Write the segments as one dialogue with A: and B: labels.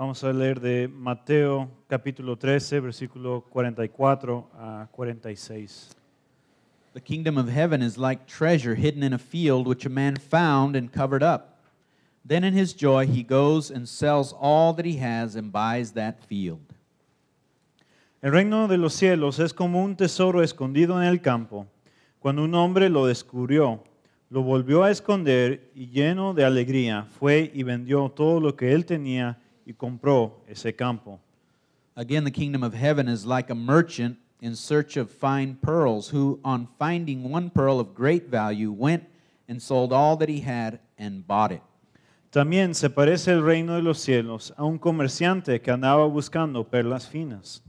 A: Vamos a leer de Mateo capítulo 13, versículo 44 a 46.
B: The kingdom of heaven is like treasure hidden in a field which a man found and covered up. Then in his joy he goes and sells all that he has and buys that field.
A: El reino de los cielos es como un tesoro escondido en el campo. Cuando un hombre lo descubrió, lo volvió a esconder y lleno de alegría fue y vendió todo lo que él tenía y compró ese campo.
B: Again, the kingdom of heaven is like a merchant in search of fine pearls, who, on finding one pearl of great value, went and sold all that he had and bought it.
A: También se parece el reino de los cielos a un comerciante que andaba buscando perlas finas.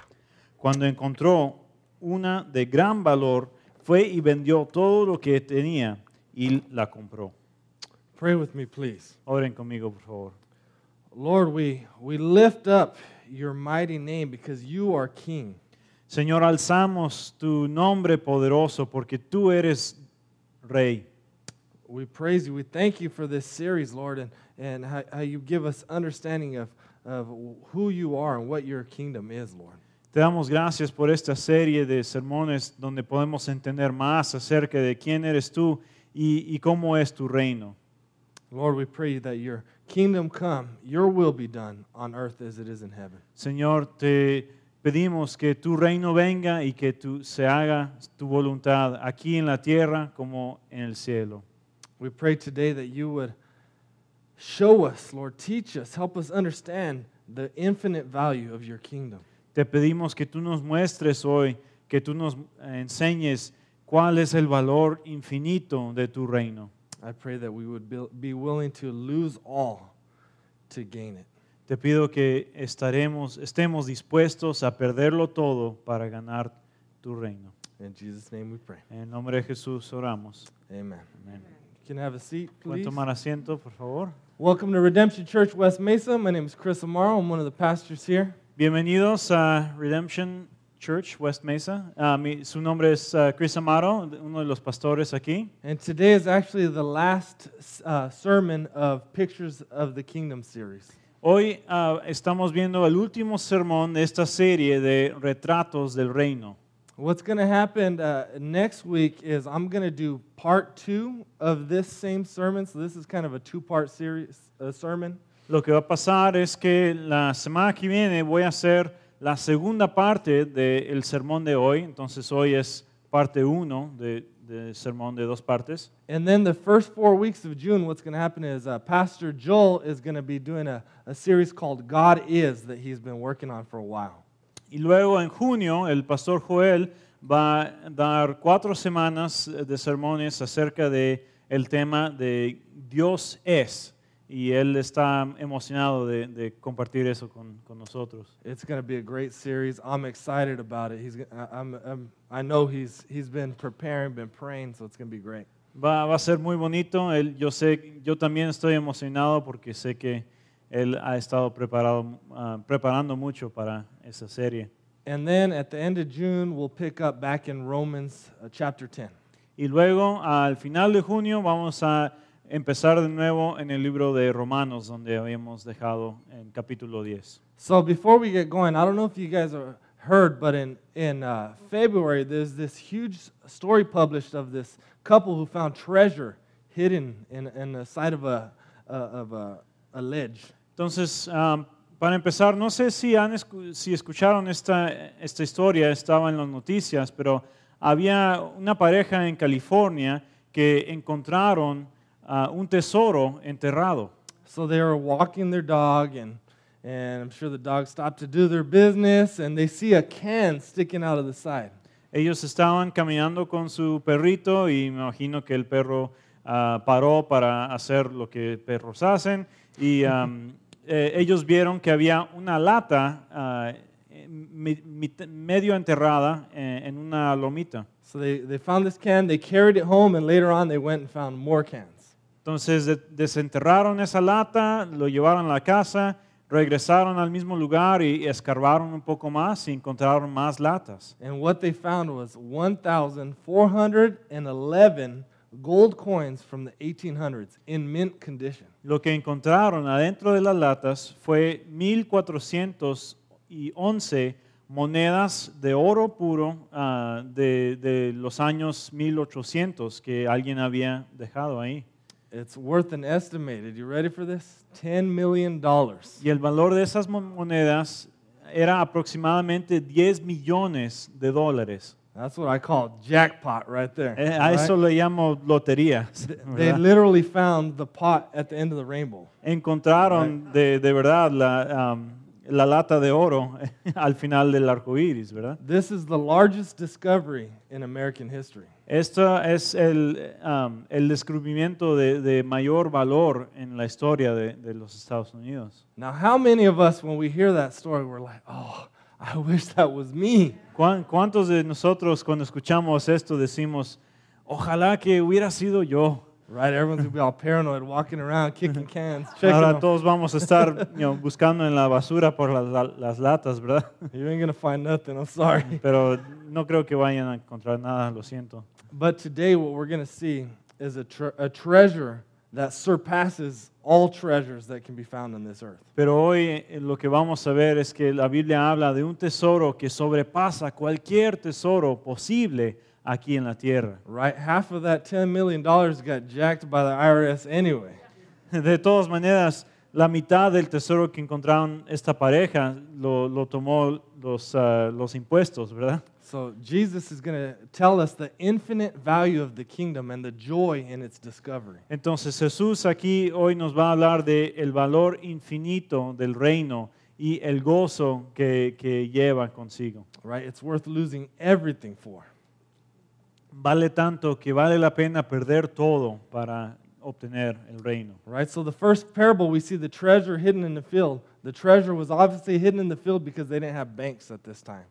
A: Cuando encontró una de gran valor, fue y vendió todo lo que tenía y la compró.
C: Pray with me, please.
A: Oren conmigo, por favor.
C: Lord, we, we lift up your mighty name because you are king.
A: Señor, alzamos tu nombre poderoso porque tú eres rey.
C: We praise you. We thank you for this series, Lord, and, and how, how you give us understanding of, of who you are and what your kingdom is, Lord.
A: Te damos gracias por esta serie de sermones donde podemos entender más acerca de quién eres tú y, y cómo es tu reino.
C: Lord, we pray that your kingdom come, your will be done on earth as it is in heaven.
A: Señor, te pedimos que tu reino venga y que tu, se haga tu voluntad aquí en la tierra como en el cielo.
C: We pray today that you would show us, Lord, teach us, help us understand the infinite value of your kingdom.
A: Te pedimos que tú nos muestres hoy, que tú nos enseñes cuál es el valor infinito de tu reino.
C: I pray that we would be willing to lose all to gain it.
A: Te pido que estaremos, estemos dispuestos a perderlo todo para ganar tu reino.
C: In Jesus name we pray.
A: En nombre de Jesús oramos.
C: Amen.
A: Amen.
C: You can have a seat, please.
A: tomar asiento, por favor?
C: Welcome to Redemption Church West Mesa. My name is Chris Amaro. I'm one of the pastors here.
A: Bienvenidos a Redemption Church, West Mesa. Uh, mi, su nombre es uh, Chris Amaro, uno de los pastores aquí.
C: And today is actually the last uh, sermon of Pictures of the Kingdom series.
A: Hoy uh, estamos viendo el último sermón de esta serie de retratos del reino.
C: What's going to happen uh, next week is I'm going to do part two of this same sermon. So this is kind of a two-part series uh, sermon.
A: Lo que va a pasar es que la semana que viene voy a hacer la segunda parte del sermón de hoy. Entonces hoy es parte uno del de sermón de dos partes.
C: And then the first four weeks of June, what's going to happen is uh, Pastor Joel is going to be doing a, a series called God Is that he's been working on for a while.
A: Y luego en junio el pastor Joel va a dar cuatro semanas de sermones acerca de el tema de Dios es y él está emocionado de, de compartir eso con, con nosotros.
C: It's going to be a great series. I'm excited about it. He's, I'm, I'm, I know he's, he's been preparing, been praying, so it's going to be great.
A: Va, va a ser muy bonito. Él, yo, sé, yo también estoy emocionado porque sé que él ha estado preparado, uh, preparando mucho para esa serie.
C: And then at the end of June, we'll pick up back in Romans uh, chapter 10.
A: Y luego al final de junio vamos a empezar de nuevo en el libro de Romanos, donde habíamos dejado en capítulo 10.
C: So before we get going, I don't know if you guys are heard, but in, in uh, February, there's this huge story published of this couple who found treasure hidden in, in the side of a, uh, of a, a, ledge.
A: Entonces, um, para empezar, no sé si, han, si escucharon esta, esta historia, estaba en las noticias, pero había una pareja en California que encontraron uh, un tesoro enterrado.
C: So they were walking their dog, and, and I'm sure the dog stopped to do their business, and they see a can sticking out of the side.
A: Ellos estaban caminando con su perrito y me imagino que el perro uh, paró para hacer lo que perros hacen y um, eh, ellos vieron que había una lata uh, ah, me, me, medio enterrada en, eh, en una lomita.
C: So they, they found this can, they carried it home, and later on they went and found more cans.
A: Entonces desenterraron esa lata, lo llevaron a la casa, regresaron al mismo lugar y escarbaron un poco más y encontraron más latas. Lo que encontraron adentro de las latas fue 1411 monedas de oro puro ah, de los años 1800 que alguien había dejado ahí.
C: It's worth an estimated, you ready for this? 10 million dollars.
A: Y el valor de esas monedas era aproximadamente 10 millones de dólares.
C: That's what I call jackpot right there.
A: Eh, a
C: right?
A: eso le llamo lotería.
C: They,
A: they
C: literally found the pot at the end of the rainbow.
A: Encontraron right? de, de verdad la, um, la lata de oro al final del arco iris, ¿verdad?
C: This is the largest discovery in American history.
A: Esto es el, um, descubrimiento de, mayor valor en la historia de, de, los Estados Unidos.
C: Now, how many of us, when we hear that story, we're like, oh, I wish that was me.
A: ¿Cuántos de nosotros cuando escuchamos esto decimos, ojalá que hubiera sido yo?
C: Right? Everyone's gonna be all paranoid, walking around, kicking cans.
A: Ahora todos vamos a estar you know, buscando en la basura por las, las latas, ¿verdad?
C: You ain't gonna find nothing. I'm sorry.
A: Pero no creo que vayan a encontrar nada. Lo siento.
C: But today, what we're gonna see is a, tre a treasure that surpasses all treasures that can be found on this earth.
A: Pero hoy eh, lo que vamos a ver es que la Biblia habla de un tesoro que sobrepasa cualquier tesoro posible aquí en la tierra.
C: Right? Half of that $10 million dollars got jacked by the IRS anyway.
A: De todas maneras, la mitad del tesoro que encontraron esta pareja lo, lo tomó los, uh, los impuestos, ¿verdad?
C: So Jesus is going to tell us the infinite value of the kingdom and the joy in its discovery.
A: Entonces Jesús aquí hoy nos va a hablar de el valor infinito del reino y el gozo que, que lleva consigo.
C: Right, it's worth losing everything for
A: vale tanto que vale la pena perder todo para obtener el reino.
C: Right? So the first parable we see the treasure hidden in the field. The treasure was obviously hidden in the field because they didn't have banks at this time.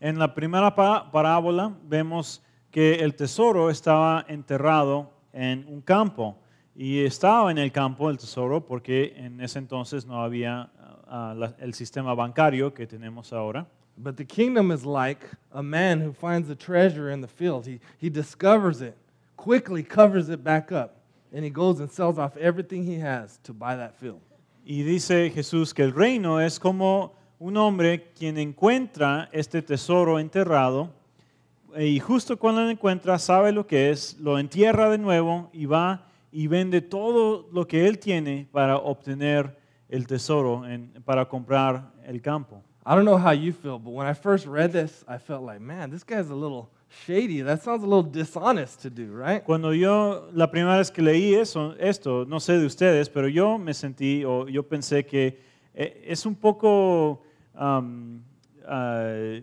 A: En la primera parábola vemos que el tesoro estaba enterrado en un campo y estaba en el campo el tesoro porque en ese entonces no había ah, ah, el sistema bancario que tenemos ahora.
C: But the kingdom is like a man who finds a treasure in the field. He, he discovers it, quickly covers it back up, and he goes and sells off everything he has to buy that field.
A: Y dice Jesús que el reino es como un hombre quien encuentra este tesoro enterrado eh, y justo cuando lo encuentra sabe lo que es, lo entierra de nuevo y va y vende todo lo que él tiene para obtener el tesoro, en, para comprar el campo.
C: I don't know how you feel, but when I first read this, I felt like, man, this guy's a little shady. That sounds a little dishonest to do, right?
A: Cuando yo la primera vez que leí eso, esto, no sé de ustedes, pero yo me sentí o yo pensé que eh, es un poco um, uh,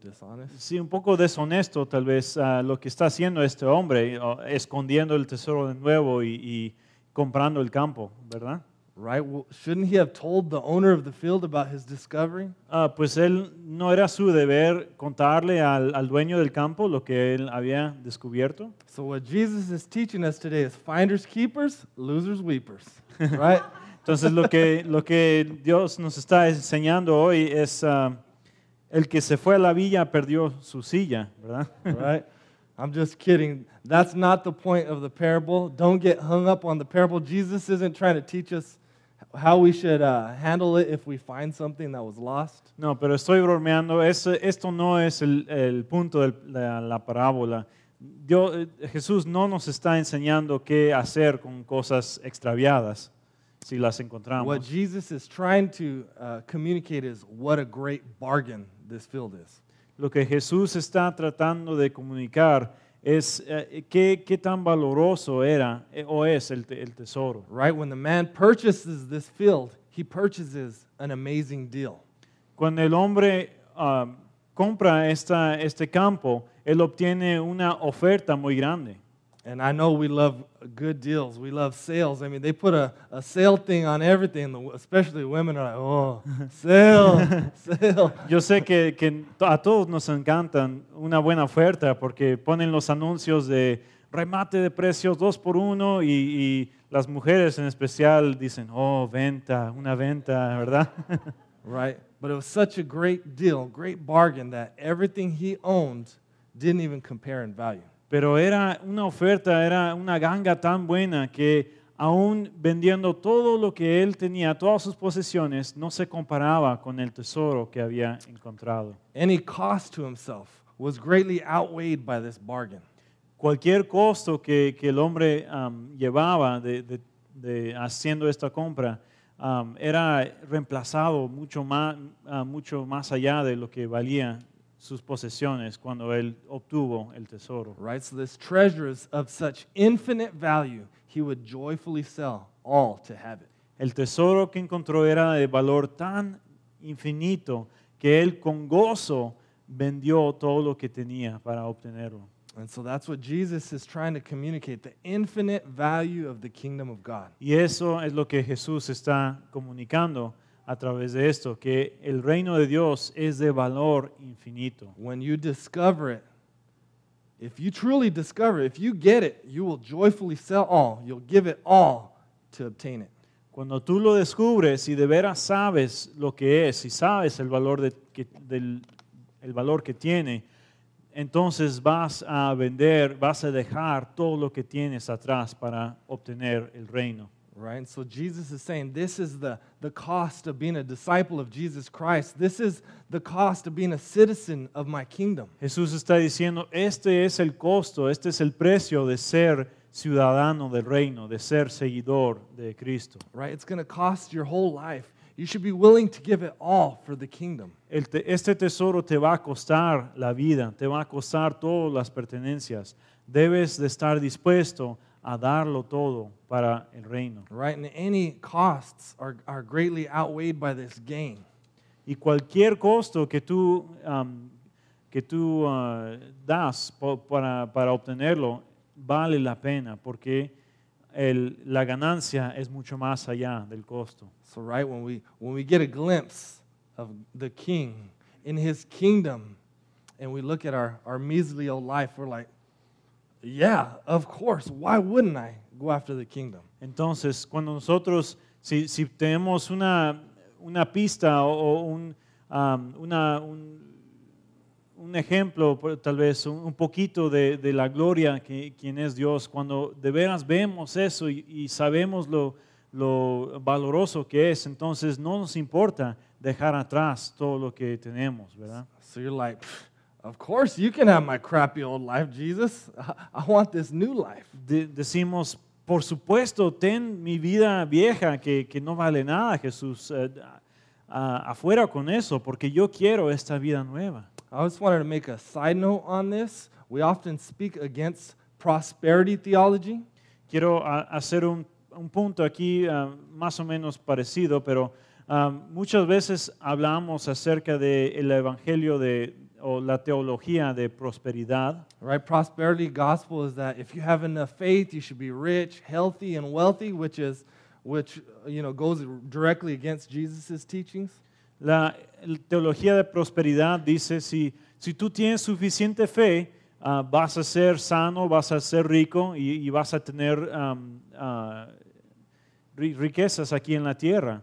C: dishonest.
A: Sí, un poco deshonesto tal vez ah, lo que está haciendo este hombre, escondiendo el tesoro de nuevo y, y comprando el campo, ¿verdad?
C: Right? Well, shouldn't he have told the owner of the field about his discovery?
A: Ah, pues él no era su deber contarle al, al dueño del campo lo que él había descubierto.
C: So what Jesus is teaching us today is finders keepers, losers weepers. Right?
A: Entonces lo que, lo que Dios nos está enseñando hoy es uh, el que se fue a la villa perdió su silla, ¿verdad?
C: Right? I'm just kidding. That's not the point of the parable. Don't get hung up on the parable. Jesus isn't trying to teach us how we should uh, handle it if we find something that was lost.
A: No, pero estoy bromeando. Es, esto no es el, el punto de la, la parábola. Dios, eh, Jesús no nos está enseñando qué hacer con cosas extraviadas si las encontramos.
C: What Jesus is trying to uh, communicate is what a great bargain this field is.
A: Lo que Jesús está tratando de comunicar es eh, qué, qué tan valoroso era eh, o es el, el tesoro.
C: Right when the man purchases this field, he purchases an amazing deal.
A: Cuando el hombre ah, compra esta, este campo, él obtiene una oferta muy grande.
C: and I know we love good deals. We love sales. I mean, they put a, a sale thing on everything, especially women are like, oh, sale, sale.
A: Yo sé que, que a todos nos encantan una buena oferta porque ponen los anuncios de remate de precios, dos por uno, y, y las mujeres en especial dicen, oh, venta, una venta, ¿verdad?
C: right. But it was such a great deal, great bargain that everything he owned didn't even compare in value.
A: Pero era una oferta, era una ganga tan buena que aún vendiendo todo lo que él tenía, todas sus posesiones, no se comparaba con el tesoro que había encontrado.
C: Any cost to himself was greatly outweighed by this bargain.
A: Cualquier costo que, que el hombre um, llevaba de, de, haciendo esta compra um, era reemplazado mucho más, uh, mucho más allá de lo que valía sus posesiones cuando él obtuvo el tesoro.
C: Right, so this treasure of such infinite value, he would joyfully sell all to have it.
A: El tesoro que encontró era de valor tan infinito que él con gozo vendió todo lo que tenía para obtenerlo.
C: And so that's what Jesus is trying to communicate, the infinite value of the kingdom of God.
A: Y eso es lo que Jesús está comunicando a través de esto, que el reino de Dios es de valor infinito. Cuando tú lo descubres y de veras sabes lo que es y sabes el valor, de, que, del, el valor que tiene, entonces vas a vender, vas a dejar todo lo que tienes atrás para obtener el reino.
C: right? So Jesus is saying this is the, the cost of being a disciple of Jesus Christ. This is the cost of being a citizen of my kingdom.
A: Jesús está diciendo, este es el costo, este es el precio de ser ciudadano del reino, de ser seguidor de Cristo.
C: Right? It's going to cost your whole life. You should be willing to give it all for the kingdom.
A: Este tesoro te va a costar la vida, te va a costar todas las pertenencias. Debes de estar dispuesto a darlo todo para el reino.
C: Right? And any costs are, are greatly outweighed by this gain.
A: Y cualquier costo que tú, um, que tú uh, das para, para obtenerlo vale la pena porque el, la ganancia es mucho más allá del costo.
C: So right when we when we get a glimpse of the king in his kingdom and we look at our, our measly old life, we're like, Yeah, of course. Why wouldn't I go after the kingdom?
A: Entonces, cuando nosotros, si, tenemos una, pista o um, un, un, ejemplo, tal vez un, poquito de, la gloria que quien es Dios, cuando de veras vemos eso y, sabemos lo, lo valoroso que es, entonces no nos importa dejar atrás todo lo que tenemos, ¿verdad?
C: So Of course, you can have my crappy old life, Jesus. I want this new life.
A: De decimos, por supuesto, ten mi vida vieja que, que no vale nada, Jesús. Uh, uh, afuera con eso, porque yo quiero esta vida nueva.
C: I just wanted to make a side note on this. We often speak against prosperity theology.
A: Quiero uh, hacer un, un, punto aquí eh, más o menos parecido, pero eh, muchas veces hablamos acerca del de evangelio de o la teología de prosperidad.
C: Right, prosperity gospel is that if you have enough faith, you should be rich, healthy, and wealthy, which is which you know goes directly against Jesus' teachings.
A: La teología de prosperidad dice si si tú tienes suficiente fe, uh, vas a ser sano, vas a ser rico y, vas a tener um, riquezas aquí en la tierra.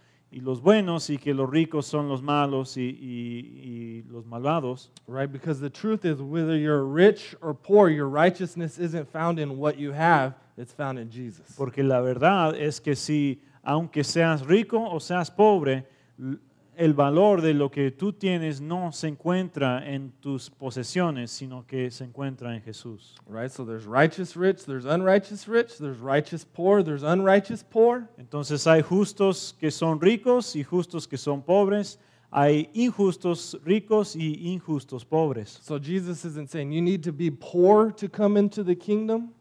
A: y los buenos y que los ricos son los malos y, y, y los malvados.
C: Right? Because the truth is, whether you're rich or poor, your righteousness isn't found in what you have, it's found in Jesus.
A: Porque la verdad es que si, aunque seas rico o seas pobre, el valor de lo que tú tienes no se encuentra en tus posesiones, sino que se encuentra en Jesús.
C: Right, so there's righteous rich, there's unrighteous rich, there's righteous poor, there's unrighteous poor.
A: Entonces hay justos que son ricos y justos que son pobres. Hay injustos ricos y injustos pobres.
C: So Jesus isn't saying you need to be poor to come into the kingdom.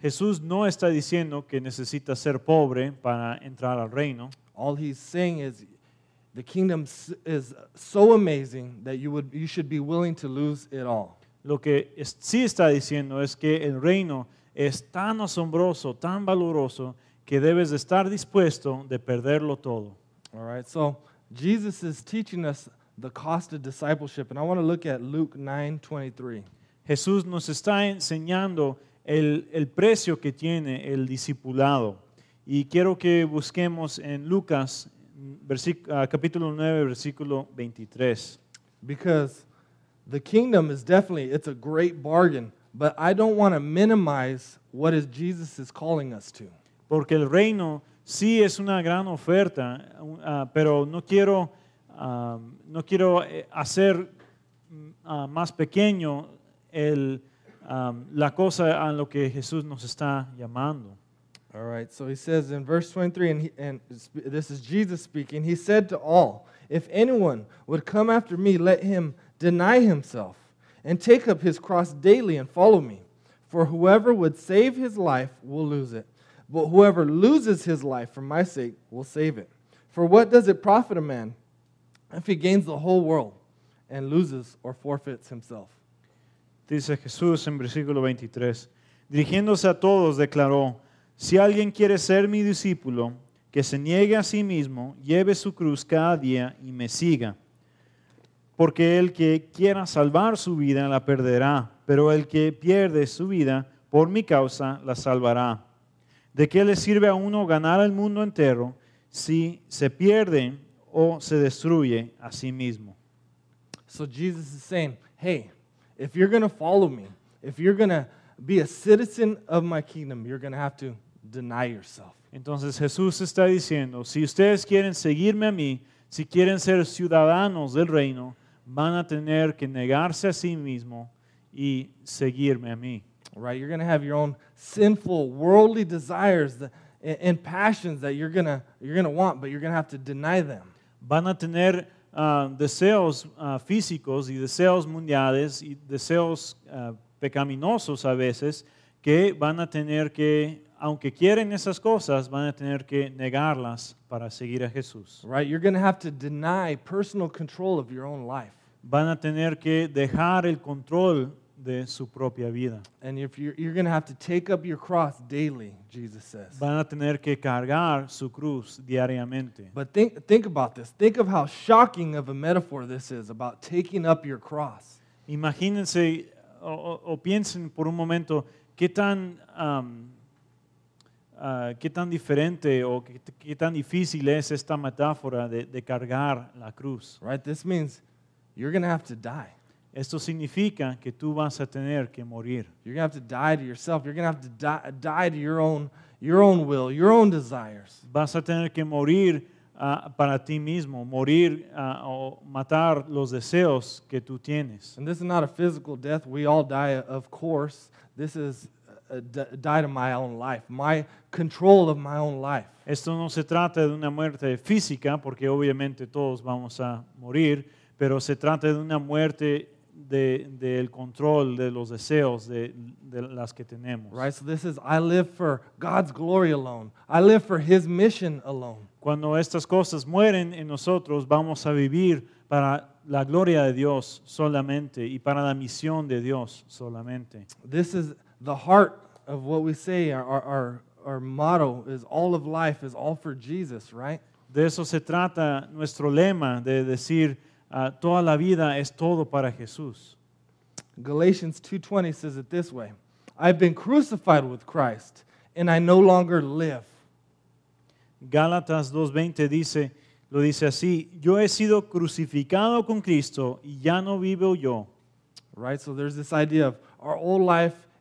A: Jesús no está diciendo que necesitas ser pobre para entrar al reino.
C: All he's saying is The kingdom is so amazing that you, would, you should be willing to lose it all.
A: Lo que es, sí está diciendo es que el reino es tan asombroso, tan valoroso, que debes de estar dispuesto de perderlo todo.
C: All right, so Jesus is teaching us the cost of discipleship, and I want to look at Luke 9:23.
A: Jesús nos está enseñando el, el precio que tiene el discipulado. Y quiero que busquemos en Lucas Ah, capítulo 9, versículo 23.
C: Because the kingdom is definitely it's a great bargain, but I don't want to minimize what is Jesus is calling us to.
A: Porque el reino sí es una gran oferta, ah, pero no quiero ah, no quiero eh, hacer mm, más pequeño el, la cosa a lo que Jesús nos está llamando.
C: All right, so he says in verse 23, and, he, and this is Jesus speaking, he said to all, If anyone would come after me, let him deny himself and take up his cross daily and follow me. For whoever would save his life will lose it, but whoever loses his life for my sake will save it. For what does it profit a man if he gains the whole world and loses or forfeits himself?
A: Dice Jesús en versículo 23, dirigiéndose a todos declaró, Si alguien quiere ser mi discípulo, que se niegue a sí mismo, lleve su cruz cada día y me siga. Porque el que quiera salvar su vida la perderá, pero el que pierde su vida por mi causa la salvará. ¿De qué le sirve a uno ganar el mundo entero si se pierde o se destruye a sí mismo?
C: So Jesus is saying, hey, if you're going to follow me, if you're going to be a citizen of my kingdom, you're going to have to Deny yourself.
A: Entonces Jesús está diciendo, si ustedes quieren seguirme a mí, si quieren ser ciudadanos del reino, van a tener que negarse a sí mismo y seguirme a mí.
C: right, you're going to have your own sinful, worldly desires and passions that you're going you're gonna want, but you're going to have to deny them.
A: Van a tener uh, deseos uh, físicos y deseos mundiales y deseos uh, pecaminosos a veces que van a tener que aunque quieren esas cosas, van a tener que negarlas para seguir a Jesús.
C: Right? You're going to have to deny personal control of your own life.
A: Van a tener que dejar el control de su propia vida.
C: And if you're, you're going to have to take up your cross daily, Jesus says.
A: Van a tener que cargar su cruz diariamente.
C: But think, think about this. Think of how shocking of a metaphor this is about taking up your cross.
A: Imagínense o, o piensen por un momento qué tan um, Ah, qué tan diferente o qué, qué, tan difícil es esta metáfora de, de cargar la cruz.
C: Right? This means you're going to have to die.
A: Esto significa que tú vas a tener que morir.
C: You're going to have to die to yourself. You're going to have to die, die to your own, your own will, your own desires.
A: Vas a tener que morir uh, para ti mismo, morir uh, o matar los deseos que tú tienes.
C: And this is not a physical death. We all die, of course. This is uh, died of my own life, my control of my own life.
A: Esto no se trata de una muerte física, porque obviamente todos vamos a morir, pero se trata de una muerte de, del control de los deseos de, de, las que tenemos.
C: Right, so this is I live for God's glory alone. I live for His mission alone.
A: Cuando estas cosas mueren en nosotros, vamos a vivir para la gloria de Dios solamente y para la misión de Dios solamente.
C: This is the heart of what we say, our, our, our motto is all of life is all for Jesus, right?
A: De eso se trata nuestro lema de decir uh, toda la vida es todo para Jesús.
C: Galatians 2:20 says it this way. I've been crucified with Christ and I no longer live.
A: Gálatas 2:20 dice, lo dice así, yo he sido crucificado con Cristo y ya no vivo yo.
C: Right, so there's this idea of our old life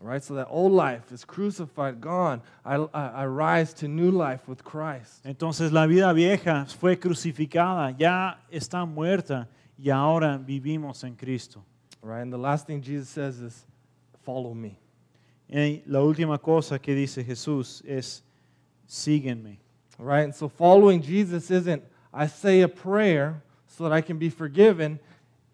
C: Right, So that old life is crucified, gone. I, I, I rise to new life with Christ.
A: Entonces la vida vieja fue crucificada, ya está muerta y ahora vivimos en Cristo.
C: Right, And the last thing Jesus says is, follow me.
A: Y la última cosa que dice Jesús es, síguenme.
C: Right, And so following Jesus isn't, I say a prayer so that I can be forgiven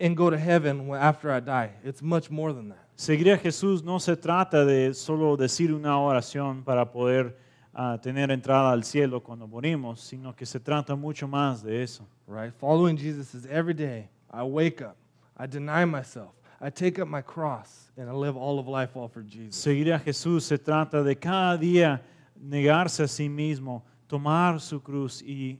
C: and go to heaven after I die. It's much more than that.
A: seguir a Jesús no se trata de solo decir una oración para poder ah, tener entrada al cielo cuando morimos, sino que se trata mucho más de eso.
C: Right? Following Jesus is every day I wake up, I deny myself, I take up my cross and I live all of life all for Jesus.
A: Seguir a Jesús se trata de cada día negarse a sí mismo, tomar su cruz y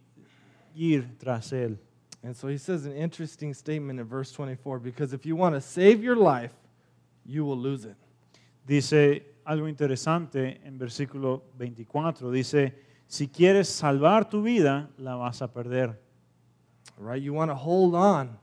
A: ir tras él.
C: And so he says an interesting statement in verse 24 because if you want to save your life, you will lose it.
A: Dice algo interesante en versículo 24. Dice, si quieres salvar tu vida, la vas a perder.
C: Right? You want to hold on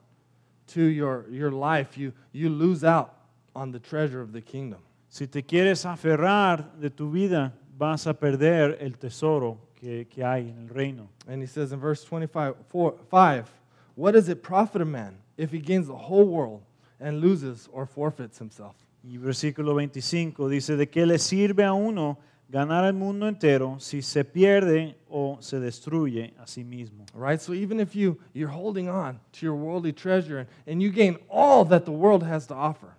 C: to your, your life. You, you lose out on the treasure of the kingdom.
A: Si te quieres aferrar de tu vida, vas a perder el tesoro que, que hay en el reino.
C: And he says in verse 25, four, 5, What does it profit a man if he gains the whole world and loses or forfeits himself.
A: Y versículo 25 dice, ¿de qué le sirve a uno ganar el mundo entero si se pierde o se destruye a sí mismo?
C: right? So even if you you're holding on to your worldly treasure and, and you gain all that the world has to offer,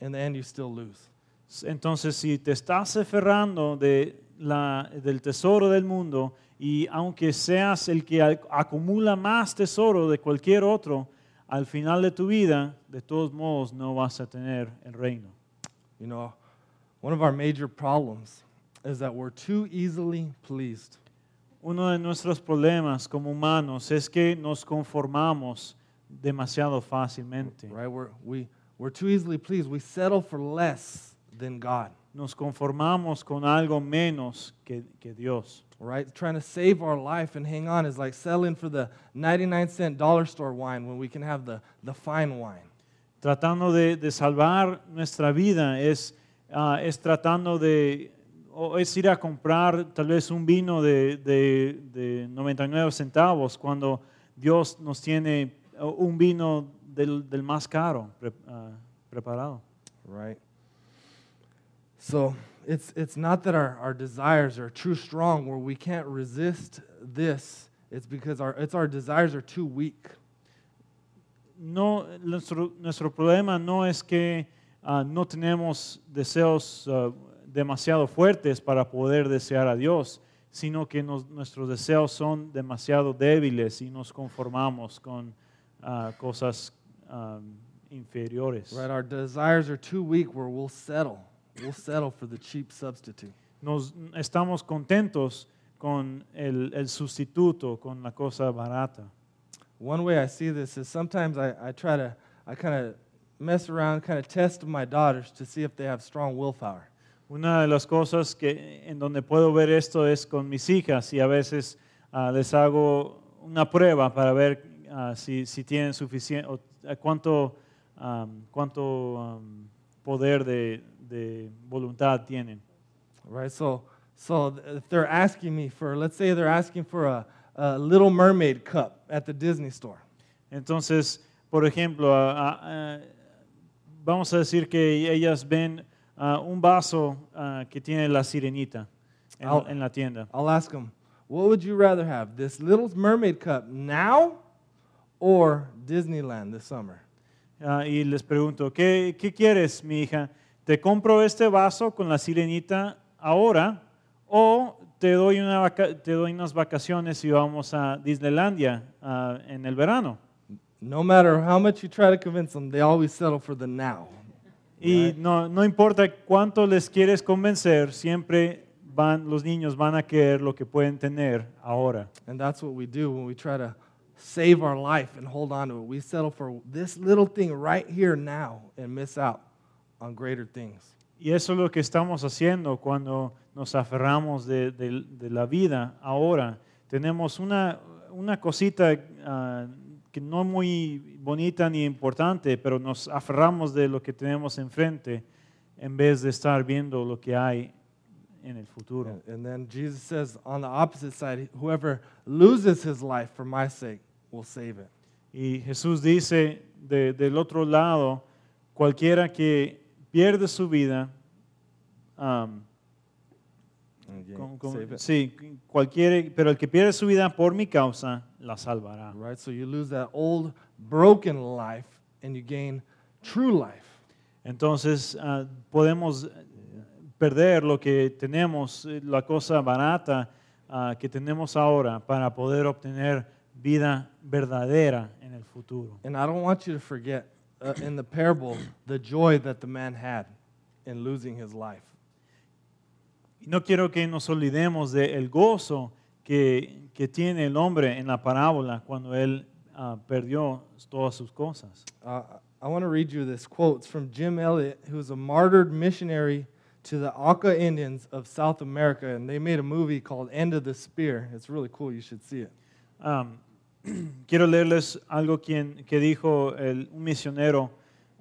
C: in the end you still lose.
A: Entonces si te estás aferrando de la, del tesoro del mundo y aunque seas el que acumula más tesoro de cualquier otro, al final de tu vida, de todos modos, no vas a tener el reino.
C: You know, one of our major problems is that we're too easily pleased.
A: Uno de nuestros problemas como humanos es que nos conformamos demasiado fácilmente.
C: Right? We're, we're too easily pleased. We settle for less than God.
A: Nos conformamos con algo menos que, que Dios.
C: right? Trying to save our life and hang on is like selling for the 99 cent dollar store wine when we can have the, the fine wine.
A: Tratando de, de salvar nuestra vida es, uh, es tratando de, o es ir a comprar tal vez un vino de, de, de 99 centavos cuando Dios nos tiene uh, un vino del, del más caro pre, uh, preparado.
C: Right. So, it's, it's not that our, our desires are too strong where we can't resist this. It's because our, it's our desires are too weak.
A: No, nuestro, nuestro problema no es que uh, no tenemos deseos uh, demasiado fuertes para poder desear a Dios, sino que nos, nuestros deseos son demasiado débiles y nos conformamos con uh, cosas um, inferiores.
C: Right, our desires are too weak where we'll settle. We'll settle for the cheap substitute.
A: Nos estamos contentos con el, el sustituto, con la cosa barata.
C: One way I see this is sometimes I, I try to, I kind of mess around, kind of test my daughters to see if they have strong willpower.
A: Una de las cosas que, en donde puedo ver esto es con mis hijas y a veces uh, les hago una prueba para ver uh, si, si, tienen suficiente, o eh, cuánto, um, cuánto um, poder de, de voluntad tienen.
C: Right, so, so if they're asking me for, let's say they're asking for a, a Little Mermaid cup at the Disney store.
A: Entonces, por ejemplo, uh, uh, vamos a decir que ellas ven uh, un vaso que tiene la sirenita en, en la tienda.
C: I'll ask them, what would you rather have, this Little Mermaid cup now or Disneyland this summer?
A: Ah, y les pregunto, ¿qué, quieres, mi hija? ¿Te compro este vaso con la sirenita ahora o te doy, unas vacaciones y vamos a Disneylandia ah, en el verano?
C: No matter how much you try to convince them, they always settle for the now.
A: Y no, no importa cuánto les quieres convencer, siempre van, los niños van a querer lo que pueden tener ahora.
C: And that's what we do when we try to save our life and hold on to it. We settle for this little thing right here now and miss out on greater things.
A: Y eso es lo que estamos haciendo cuando nos aferramos de, de, de la vida ahora. Tenemos una, una cosita uh, que no es muy bonita ni importante, pero nos aferramos de lo que tenemos enfrente en vez de estar viendo lo que hay en el futuro.
C: And, and then Jesus says on the opposite side, whoever loses his life for my sake
A: Y Jesús dice del otro lado, cualquiera que pierde su vida,
C: um,
A: sí, cualquiera, pero el que pierde su vida por mi causa, la salvará.
C: so you lose that old broken life and you gain true life.
A: Entonces ah, podemos perder lo que tenemos, eh, la cosa barata ah, que tenemos ahora para poder obtener vida verdadera en el futuro.
C: And I don't want you to forget uh, in the parable the joy that the man had in losing his life.
A: No quiero que nos olvidemos del el gozo que, que tiene el hombre en la parábola cuando él uh, perdió todas sus cosas.
C: Uh, I want to read you this quote from Jim Elliot, who was a martyred missionary to the Auca Indians of South America, and they made a movie called End of the Spear. It's really cool. You should see it.
A: Um, quiero leerles algo que dijo el, un misionero,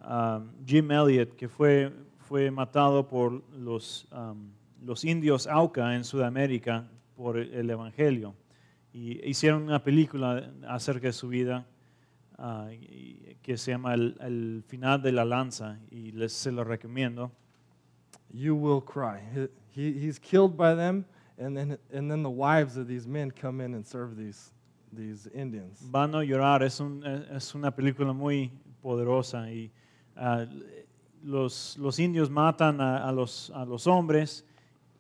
A: um, Jim Elliot, que fue, fue matado por los, um, los indios Auca en Sudamérica por el Evangelio. Y hicieron una película acerca de su vida uh, que se llama el, el, final de la lanza y les se lo recomiendo.
C: You will cry. He, he's killed by them, and then, and then the wives of these men come in and serve these these Indians.
A: Van a llorar es, una película muy poderosa y ah, los, indios matan a, los, hombres,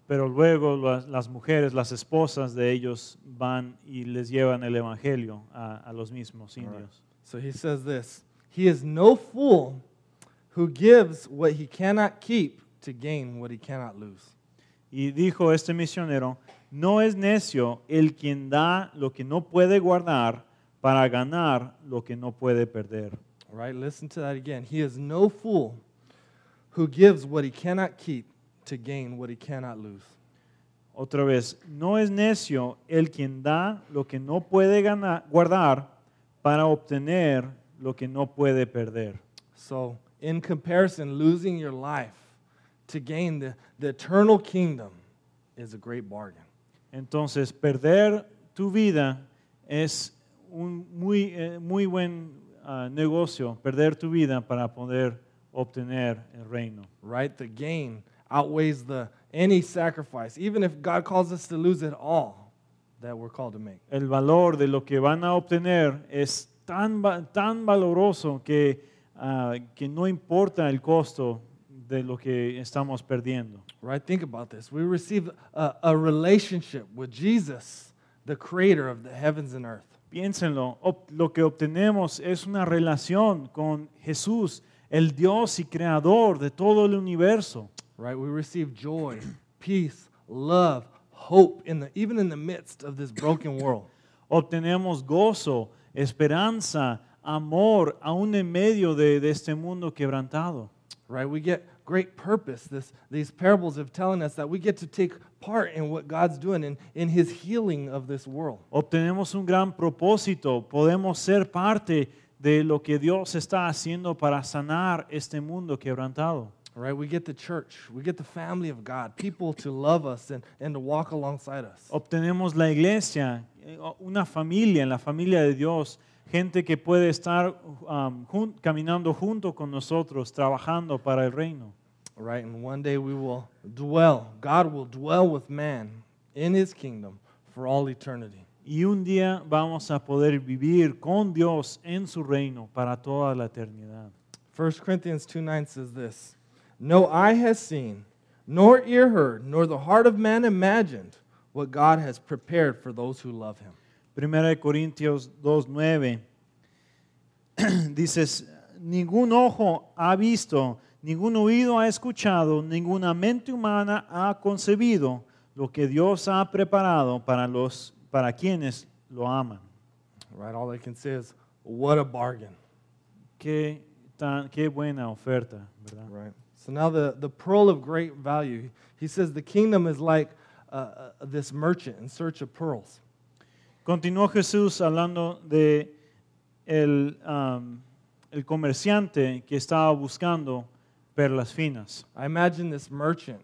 A: pero luego las, mujeres, las esposas de ellos van y les llevan el evangelio a, los mismos indios.
C: So he says this, he is no fool who gives what he cannot keep to gain what he cannot lose.
A: Y dijo este misionero, no es necio el quien da lo que no puede guardar para ganar lo que no puede perder.
C: All right, listen to that again. He is no fool who gives what he cannot keep to gain what he cannot lose.
A: Otra vez, no es necio el quien da lo que no puede ganar, guardar para obtener lo que no puede perder.
C: So, in comparison, losing your life to gain the, the eternal kingdom is a great bargain.
A: Entonces, perder tu vida es un muy, eh, muy buen uh, negocio, perder tu vida para poder obtener el reino.
C: Right? The gain outweighs the any sacrifice, even if God calls us to lose it all that we're called to make.
A: El valor de lo que van a obtener es tan, tan valoroso que, uh, que no importa el costo de lo que estamos perdiendo.
C: Right? Think about this. We receive a, a relationship with Jesus, the creator of the heavens and earth.
A: Piénsenlo, lo que obtenemos es una relación con Jesús, el Dios y creador de todo el universo.
C: Right? We receive joy, peace, love, hope in the even in the midst of this broken world.
A: Obtenemos gozo, esperanza, amor aún en medio de, de este mundo quebrantado.
C: Right? We get great purpose, this, these parables of telling us that we get to take part in what God's doing in, in his healing of this world.
A: Obtenemos un gran propósito, podemos ser parte de lo que Dios está haciendo para sanar este mundo quebrantado.
C: Right, we get the church, we get the family of God, people to love us and, and to walk alongside us.
A: Obtenemos la iglesia, eh, una familia, la familia de Dios, gente que puede estar um, jun caminando junto con nosotros, trabajando para el reino.
C: Right, And one day we will dwell. God will dwell with man in his kingdom for all eternity.
A: Y un día vamos a poder vivir con Dios en su reino para toda la eternidad.
C: 1 Corinthians 2:9 says this, "No eye has seen, nor ear heard, nor the heart of man imagined what God has prepared for those who love him."
A: 1 Corintios 2:9 dices, "Ningún ojo ha visto, ningún oído ha escuchado, ninguna mente humana ha concebido lo que Dios ha preparado para los para quienes lo aman.
C: Right, all they can say is, what a bargain.
A: Qué tan qué buena oferta, ¿verdad?
C: Right. So now the the pearl of great value. He says the kingdom is like uh, uh, this merchant in search of pearls.
A: Continuó Jesús hablando de el um, el comerciante que estaba buscando perlas finas.
C: I imagine this merchant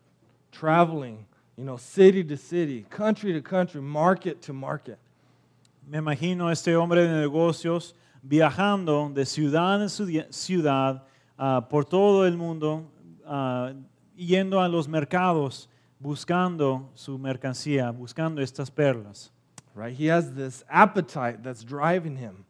C: traveling, you know, city to city, country to country, market to market.
A: Me imagino a este hombre de negocios viajando de ciudad en ciudad uh, por todo el mundo, uh, yendo a los mercados buscando su mercancía, buscando estas perlas.
C: Right? He has this appetite that's driving him.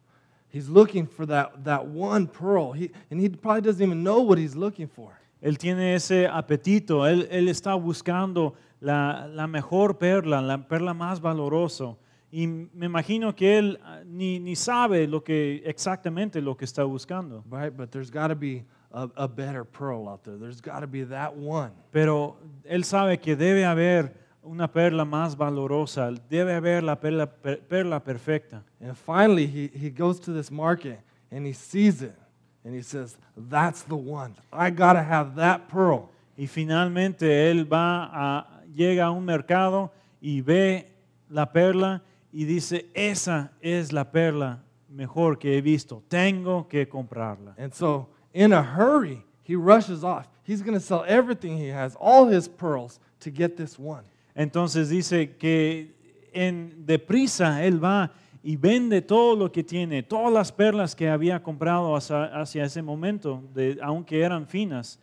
C: He's looking for that, that one pearl. He, and he probably doesn't even know what he's looking for.
A: Él tiene ese apetito. Él, él está buscando la, la mejor perla, la perla más valorosa. Y me imagino que él ah, ni, ni sabe lo que, exactamente lo que está buscando.
C: Right, but there's got to be a, a better pearl out there. There's got to be that one.
A: Pero él sabe que debe haber una perla más valorosa. Debe haber la perla, perla perfecta.
C: And finally, he, he goes to this market and he sees it and he says, That's the one. I got to have that pearl.
A: Y finalmente él va a, llega a un mercado y ve la perla y dice, esa es la perla mejor que he visto. Tengo que comprarla.
C: And so, in a hurry, he rushes off. He's going to sell everything he has, all his pearls, to get this one.
A: Entonces dice que en deprisa él va y vende todo lo que tiene, todas las perlas que había comprado hacia, ese momento, aunque eran finas,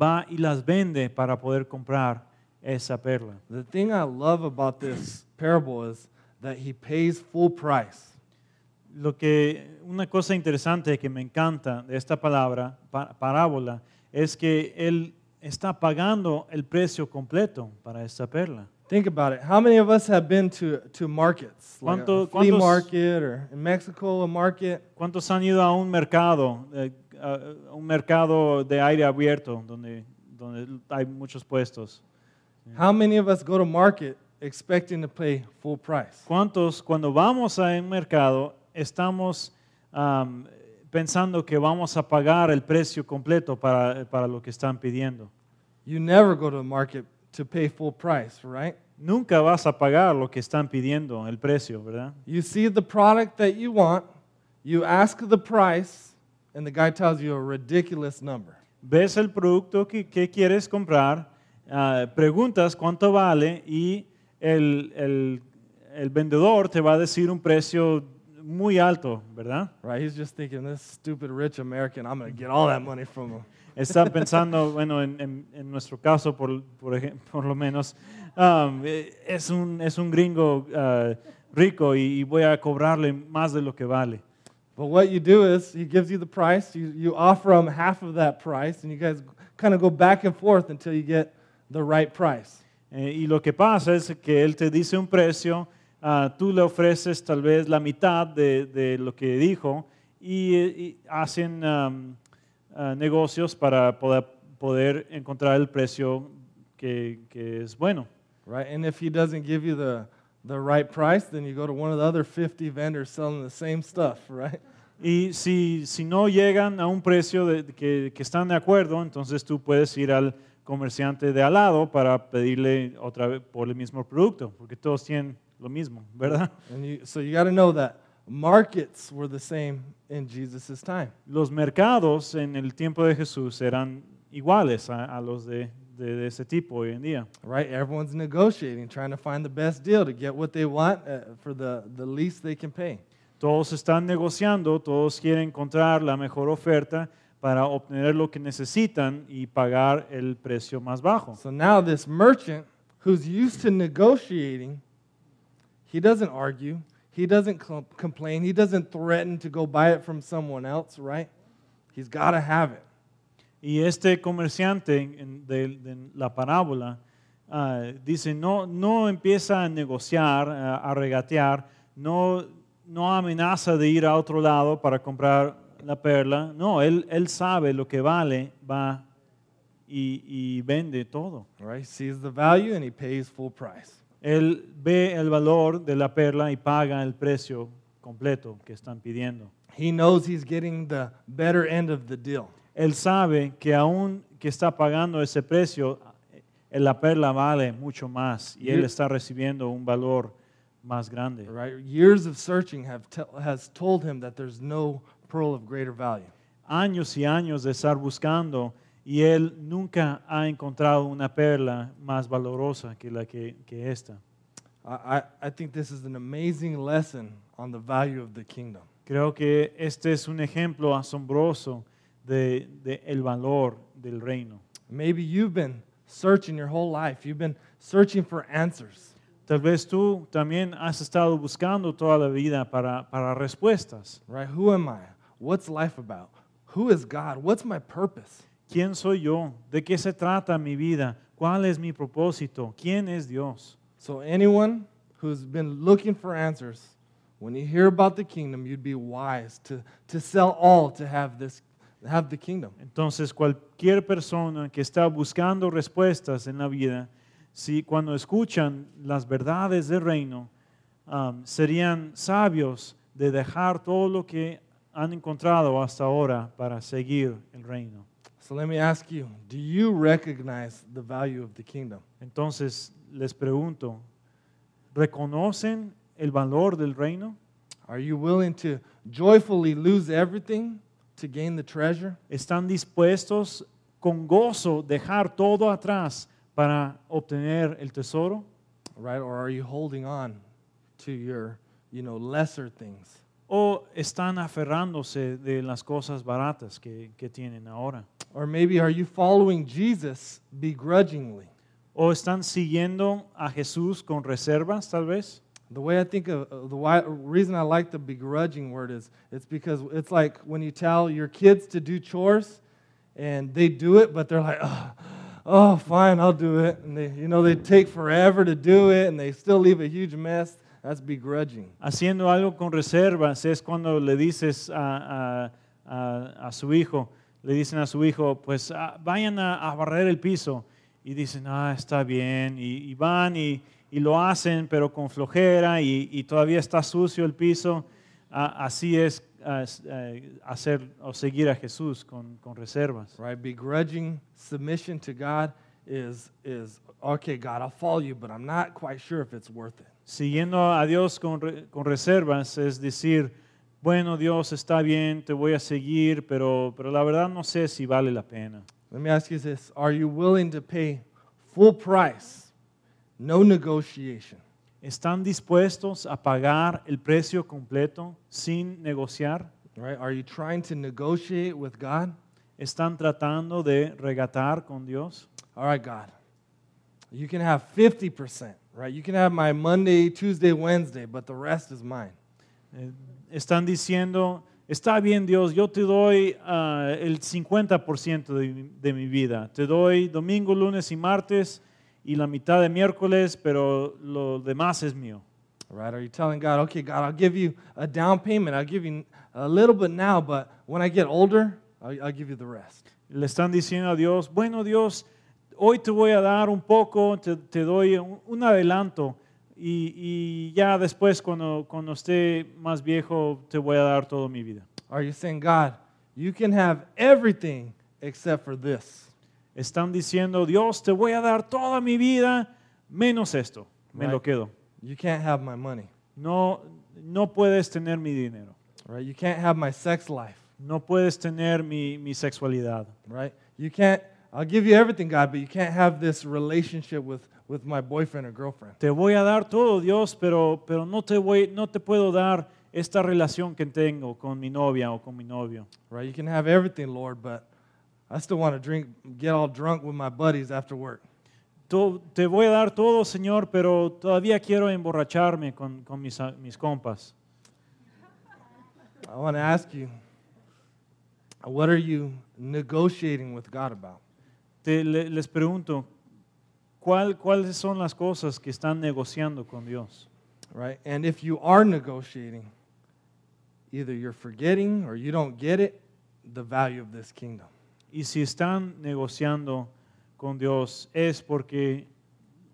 A: va y las vende para poder comprar esa perla.
C: The I love about this parable is that he pays full price.
A: Lo que una cosa interesante que me encanta de esta palabra parábola es que él está pagando el precio completo para esa perla.
C: Think about it. How many of us have been to, to markets? Like a flea market or in Mexico a market?
A: ¿Cuántos han ido a un mercado, eh, un mercado de aire abierto donde, donde hay muchos puestos?
C: How many of us go to market expecting to pay full price?
A: ¿Cuántos cuando vamos a un mercado estamos um, pensando que vamos a pagar el precio completo para, para lo que están pidiendo?
C: You never go to the market to pay full price, right?
A: Nunca vas a pagar lo que están pidiendo, el precio, ¿verdad?
C: You see the product that you want, you ask the price, and the guy tells you a ridiculous number.
A: Ves el producto que, que quieres comprar, uh, preguntas cuánto vale y el, el, el vendedor te va a decir un precio muy alto, ¿verdad?
C: Right, he's just thinking, this stupid rich American, I'm going to get all that money from him.
A: Está pensando, bueno, en, en, en, nuestro caso, por, por, ejemplo, por lo menos, um, es, un, es un gringo uh, rico y, y, voy a cobrarle más de lo que vale.
C: But what you do is he gives you the price, you, you offer him half of that price, and you guys kind of go back and forth until you get the right price.
A: Eh, y lo que pasa es que él te dice un precio, uh, tú le ofreces tal vez la mitad de, de lo que dijo y, y hacen um, Ah, negocios para poder, poder encontrar el precio que, que es bueno.
C: Right? And if he doesn't give you the, the right price, then you go to one of the other 50 vendors selling the same stuff, right?
A: Y si, si no llegan a un precio de, que, que están de acuerdo, entonces tú puedes ir al comerciante de al lado para pedirle otra vez por el mismo producto, porque todos tienen lo mismo, ¿verdad?
C: And you, so you got to know that. Markets were the same in Jesus's time.
A: Los mercados en el tiempo de Jesús eran iguales a, a los de, de, de, ese tipo hoy en día.
C: Right, everyone's negotiating, trying to find the best deal to get what they want uh, for the, the least they can pay.
A: Todos están negociando, todos quieren encontrar la mejor oferta para obtener lo que necesitan y pagar el precio más bajo.
C: So now this merchant who's used to negotiating, he doesn't argue. He doesn't complain. He doesn't threaten to go buy it from someone else, right? He's got to have it.
A: Y este comerciante en- de, la parábola ah, dice, no, no empieza a negociar, a regatear, no, no amenaza de ir a otro lado para comprar la perla. No, él, él sabe lo que vale, va y, y vende todo.
C: Right? He sees the value and he pays full price.
A: Él ve el valor de la perla y paga el precio completo que están pidiendo.
C: He knows he's getting the better end of the deal.
A: Él sabe que aún que está pagando ese precio, eh, la perla vale mucho más y él está recibiendo un valor más grande.
C: Years of searching has told him that there's no pearl of greater value.
A: Años y años de estar buscando y él nunca ha encontrado una perla más valorosa que la que, que esta.
C: I, I think this is an amazing lesson on the value of the kingdom.
A: Creo que este es un ejemplo asombroso de, de el valor del reino.
C: Maybe you've been searching your whole life. You've been searching for answers.
A: Tal vez tú también has estado buscando toda la vida para, para respuestas.
C: Right? Who am I? What's life about? Who is God? What's my purpose?
A: ¿Quién soy yo? ¿De qué se trata mi vida? ¿Cuál es mi propósito? ¿Quién es Dios? Entonces, cualquier persona que está buscando respuestas en la vida, si cuando escuchan las verdades del reino, um, serían sabios de dejar todo lo que han encontrado hasta ahora para seguir el reino.
C: So let me ask you, do you recognize the value of the kingdom?
A: Entonces les pregunto, ¿reconocen el valor del reino?
C: Are you willing to joyfully lose everything to gain the treasure?
A: ¿Están dispuestos con gozo dejar todo atrás para obtener el tesoro?
C: Right, or are you holding on to your, you know, lesser things?
A: o están aferrándose de las cosas baratas que, que tienen ahora.
C: Or maybe are you following Jesus begrudgingly?
A: O están siguiendo a Jesús con reservas, tal vez.
C: The way I think of uh, the why, reason I like the begrudging word is it's because it's like when you tell your kids to do chores and they do it, but they're like, oh, oh fine, I'll do it. And they, you know, they take forever to do it and they still leave a huge mess. That's begrudging.
A: Haciendo algo con reservas es cuando le dices a, a, a, a su hijo, le dicen a su hijo, pues ah, vayan a, a barrer el piso. Y dicen, ah, está bien. Y, y van y, y, lo hacen, pero con flojera y, y todavía está sucio el piso. así es eh, hacer o seguir a Jesús con, con reservas.
C: Right, begrudging submission to God is, is okay, God, I'll follow you, but I'm not quite sure if it's worth it
A: siguiendo a Dios con, reservas es decir, bueno, Dios está bien, te voy a seguir, pero, pero la verdad no sé si vale la pena.
C: Let me ask you this, are you willing to pay full price? No negotiation.
A: ¿Están dispuestos a pagar el precio completo sin negociar?
C: Right? Are you trying to negotiate with God?
A: ¿Están tratando de regatar con Dios?
C: All right, God. You can have 50%. right? You can have my Monday, Tuesday, Wednesday, but the rest is mine.
A: Eh, están diciendo, está bien Dios, yo te doy uh, el 50% de de mi vida. Te doy domingo, lunes y martes y la mitad de miércoles, pero lo demás es mío.
C: Right? Are you telling God, okay, God, I'll give you a down payment. I'll give you a little bit now, but when I get older, I'll, I'll give you the rest.
A: Le están diciendo a Dios, bueno Dios, hoy te voy a dar un poco, te, doy un, adelanto y, ya después cuando, cuando esté más viejo te voy a dar toda mi vida.
C: Are you saying, God, you can have everything except for this?
A: Están diciendo, Dios, te voy a dar toda mi vida menos esto. Me lo quedo.
C: You can't have my money.
A: No, no puedes tener mi dinero.
C: Right? You can't have my sex life.
A: No puedes tener mi, mi sexualidad.
C: Right? You can't I'll give you everything, God, but you can't have this relationship with, with my boyfriend or girlfriend.
A: Te voy a dar todo, Dios, pero, pero no, te voy, no te puedo dar esta relación que tengo con mi novia o con mi novio.
C: Right? You can have everything, Lord, but I still want to drink, get all drunk with my buddies after work.
A: Te voy a dar todo, Señor, pero todavía quiero emborracharme con, con mis, ah, mis compas.
C: I want to ask you, what are you negotiating with God about?
A: te, le, les pregunto, ¿cuál, ¿cuáles son las cosas que están negociando con Dios?
C: Right? And if you are negotiating, either you're forgetting or you don't get it, the value of this kingdom.
A: Y si están negociando con Dios es porque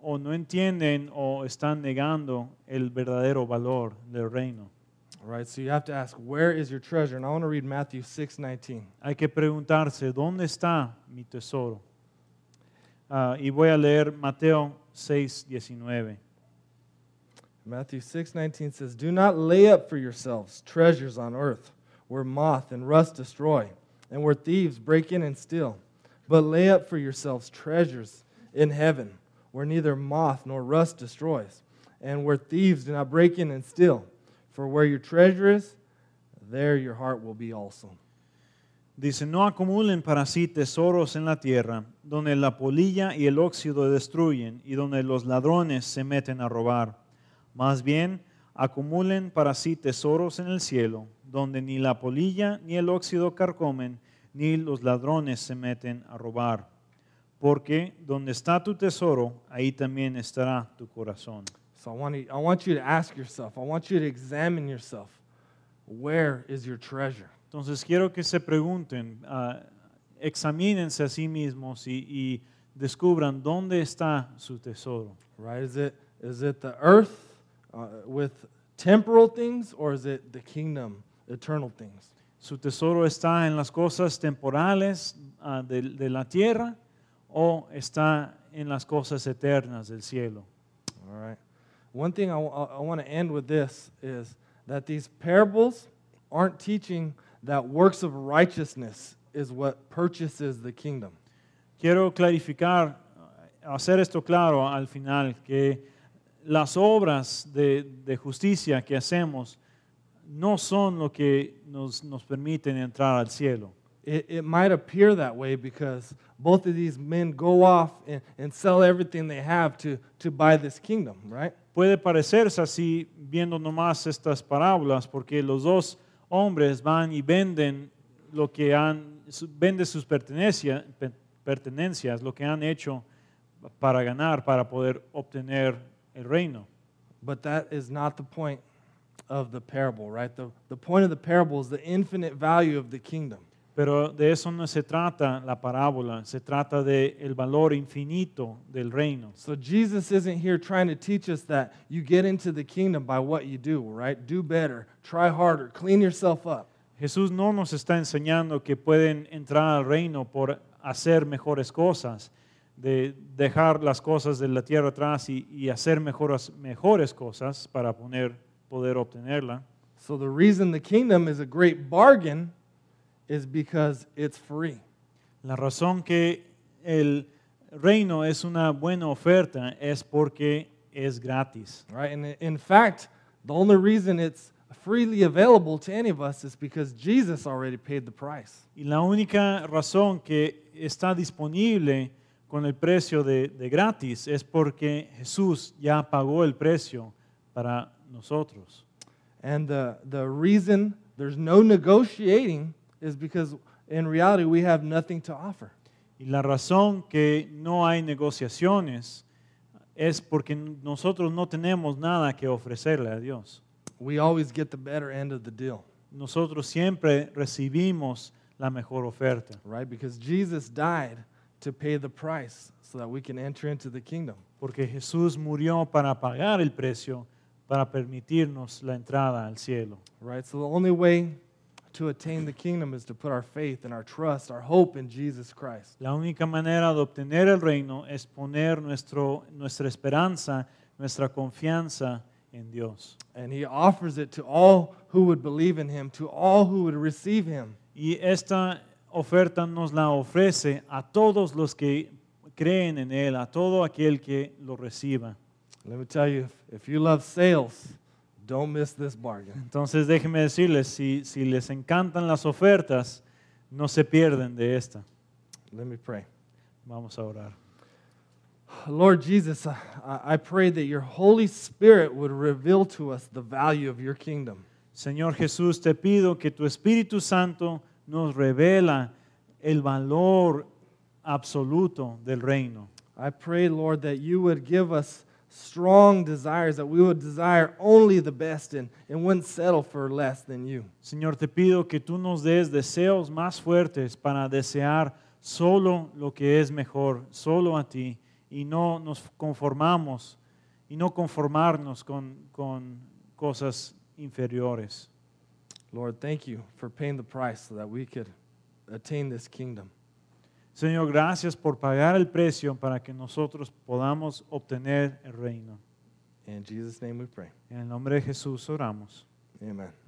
A: o no entienden o están negando el verdadero valor del reino.
C: right, so you have to ask, where is your treasure? And I want to read Matthew 6:19.
A: Hay que preguntarse, ¿dónde está mi tesoro? Uh, y voy a leer Mateo 6, 19.
C: Matthew 6, 19 says, Do not lay up for yourselves treasures on earth where moth and rust destroy and where thieves break in and steal, but lay up for yourselves treasures in heaven where neither moth nor rust destroys and where thieves do not break in and steal. For where your treasure is, there your heart will be also.
A: Dice, no acumulen para sí tesoros en la tierra, donde la polilla y el óxido destruyen y donde los ladrones se meten a robar. Más bien, acumulen para sí tesoros en el cielo, donde ni la polilla ni el óxido carcomen, ni los ladrones se meten a robar. Porque donde está tu tesoro, ahí también estará tu corazón.
C: So I want you to ask yourself, I want you to examine yourself, where is your treasure?
A: Entonces quiero que se pregunten, uh, examínense a sí mismos y, y, descubran dónde está su tesoro.
C: Right? Is it, is it the earth uh, with temporal things or is it the kingdom, eternal things?
A: Su tesoro está en las cosas temporales ah, de, de la tierra o está en las cosas eternas del cielo.
C: All right. One thing I, I want to end with this is that these parables aren't teaching that works of righteousness is what purchases the kingdom.
A: Quiero clarificar, hacer esto claro al final, que las obras de, de justicia que hacemos no son lo que nos, nos permiten entrar al cielo.
C: It, it might appear that way because both of these men go off and, and sell everything they have to, to buy this kingdom, right?
A: Puede parecerse así viendo nomás estas parábolas porque los dos hombres van y venden lo que han, venden sus pertenencia, pertenencias, lo que han hecho para ganar, para poder obtener el reino.
C: But that is not the point of the parable, right? The, the point of the parable is the infinite value of the kingdom.
A: Pero de eso no se trata la parábola, se trata de el valor infinito del reino.
C: So Jesus isn't here trying to teach us that you get into the kingdom by what you do, right? Do better, try harder, clean yourself up.
A: Jesús no nos está enseñando que pueden entrar al reino por hacer mejores cosas, de dejar las cosas de la tierra atrás y, y hacer mejores, mejores cosas para poner, poder obtenerla.
C: So the reason the kingdom is a great bargain is because it's free.
A: La razón que el reino es una buena oferta es porque es gratis.
C: Right? And in fact, the only reason it's freely available to any of us is because Jesus already paid the price.
A: Y la única razón que está disponible con el precio de, de gratis es porque Jesús ya pagó el precio para nosotros.
C: And the, the reason there's no negotiating is because in reality we have nothing to offer.
A: Y la razón que no hay negociaciones es porque nosotros no tenemos nada que ofrecerle a Dios.
C: We always get the better end of the deal.
A: Nosotros siempre recibimos la mejor oferta.
C: Right? Because Jesus died to pay the price so that we can enter into the kingdom.
A: Porque Jesús murió para pagar el precio para permitirnos la entrada al cielo.
C: Right? So the only way to attain the kingdom is to put our faith and our trust, our hope in Jesus Christ.
A: La única manera de obtener el reino es poner nuestro, nuestra esperanza, nuestra confianza en Dios.
C: And he offers it to all who would believe in him, to all who would receive him.
A: Y esta oferta nos la ofrece a todos los que creen en él, a todo aquel que lo reciba.
C: Let me tell you, if you love sales, don't miss this bargain.
A: Entonces déjenme decirles, si, si les encantan las ofertas, no se pierden de esta.
C: Let me pray.
A: Vamos a orar.
C: Lord Jesus, I, I pray that your Holy Spirit would reveal to us the value of your kingdom.
A: Señor Jesús, te pido que tu Espíritu Santo nos revela el valor absoluto del reino.
C: I pray, Lord, that you would give us strong desires, that we would desire only the best and, and wouldn't settle for less than you.
A: Señor, te pido que tú nos des deseos más fuertes para desear solo lo que es mejor, solo a ti, y no nos conformamos y no conformarnos con, con cosas inferiores.
C: Lord, thank you for paying the price so that we could attain this kingdom.
A: Señor, gracias por pagar el precio para que nosotros podamos obtener el reino.
C: In Jesus name we pray.
A: En el nombre de Jesús oramos.
C: Amen.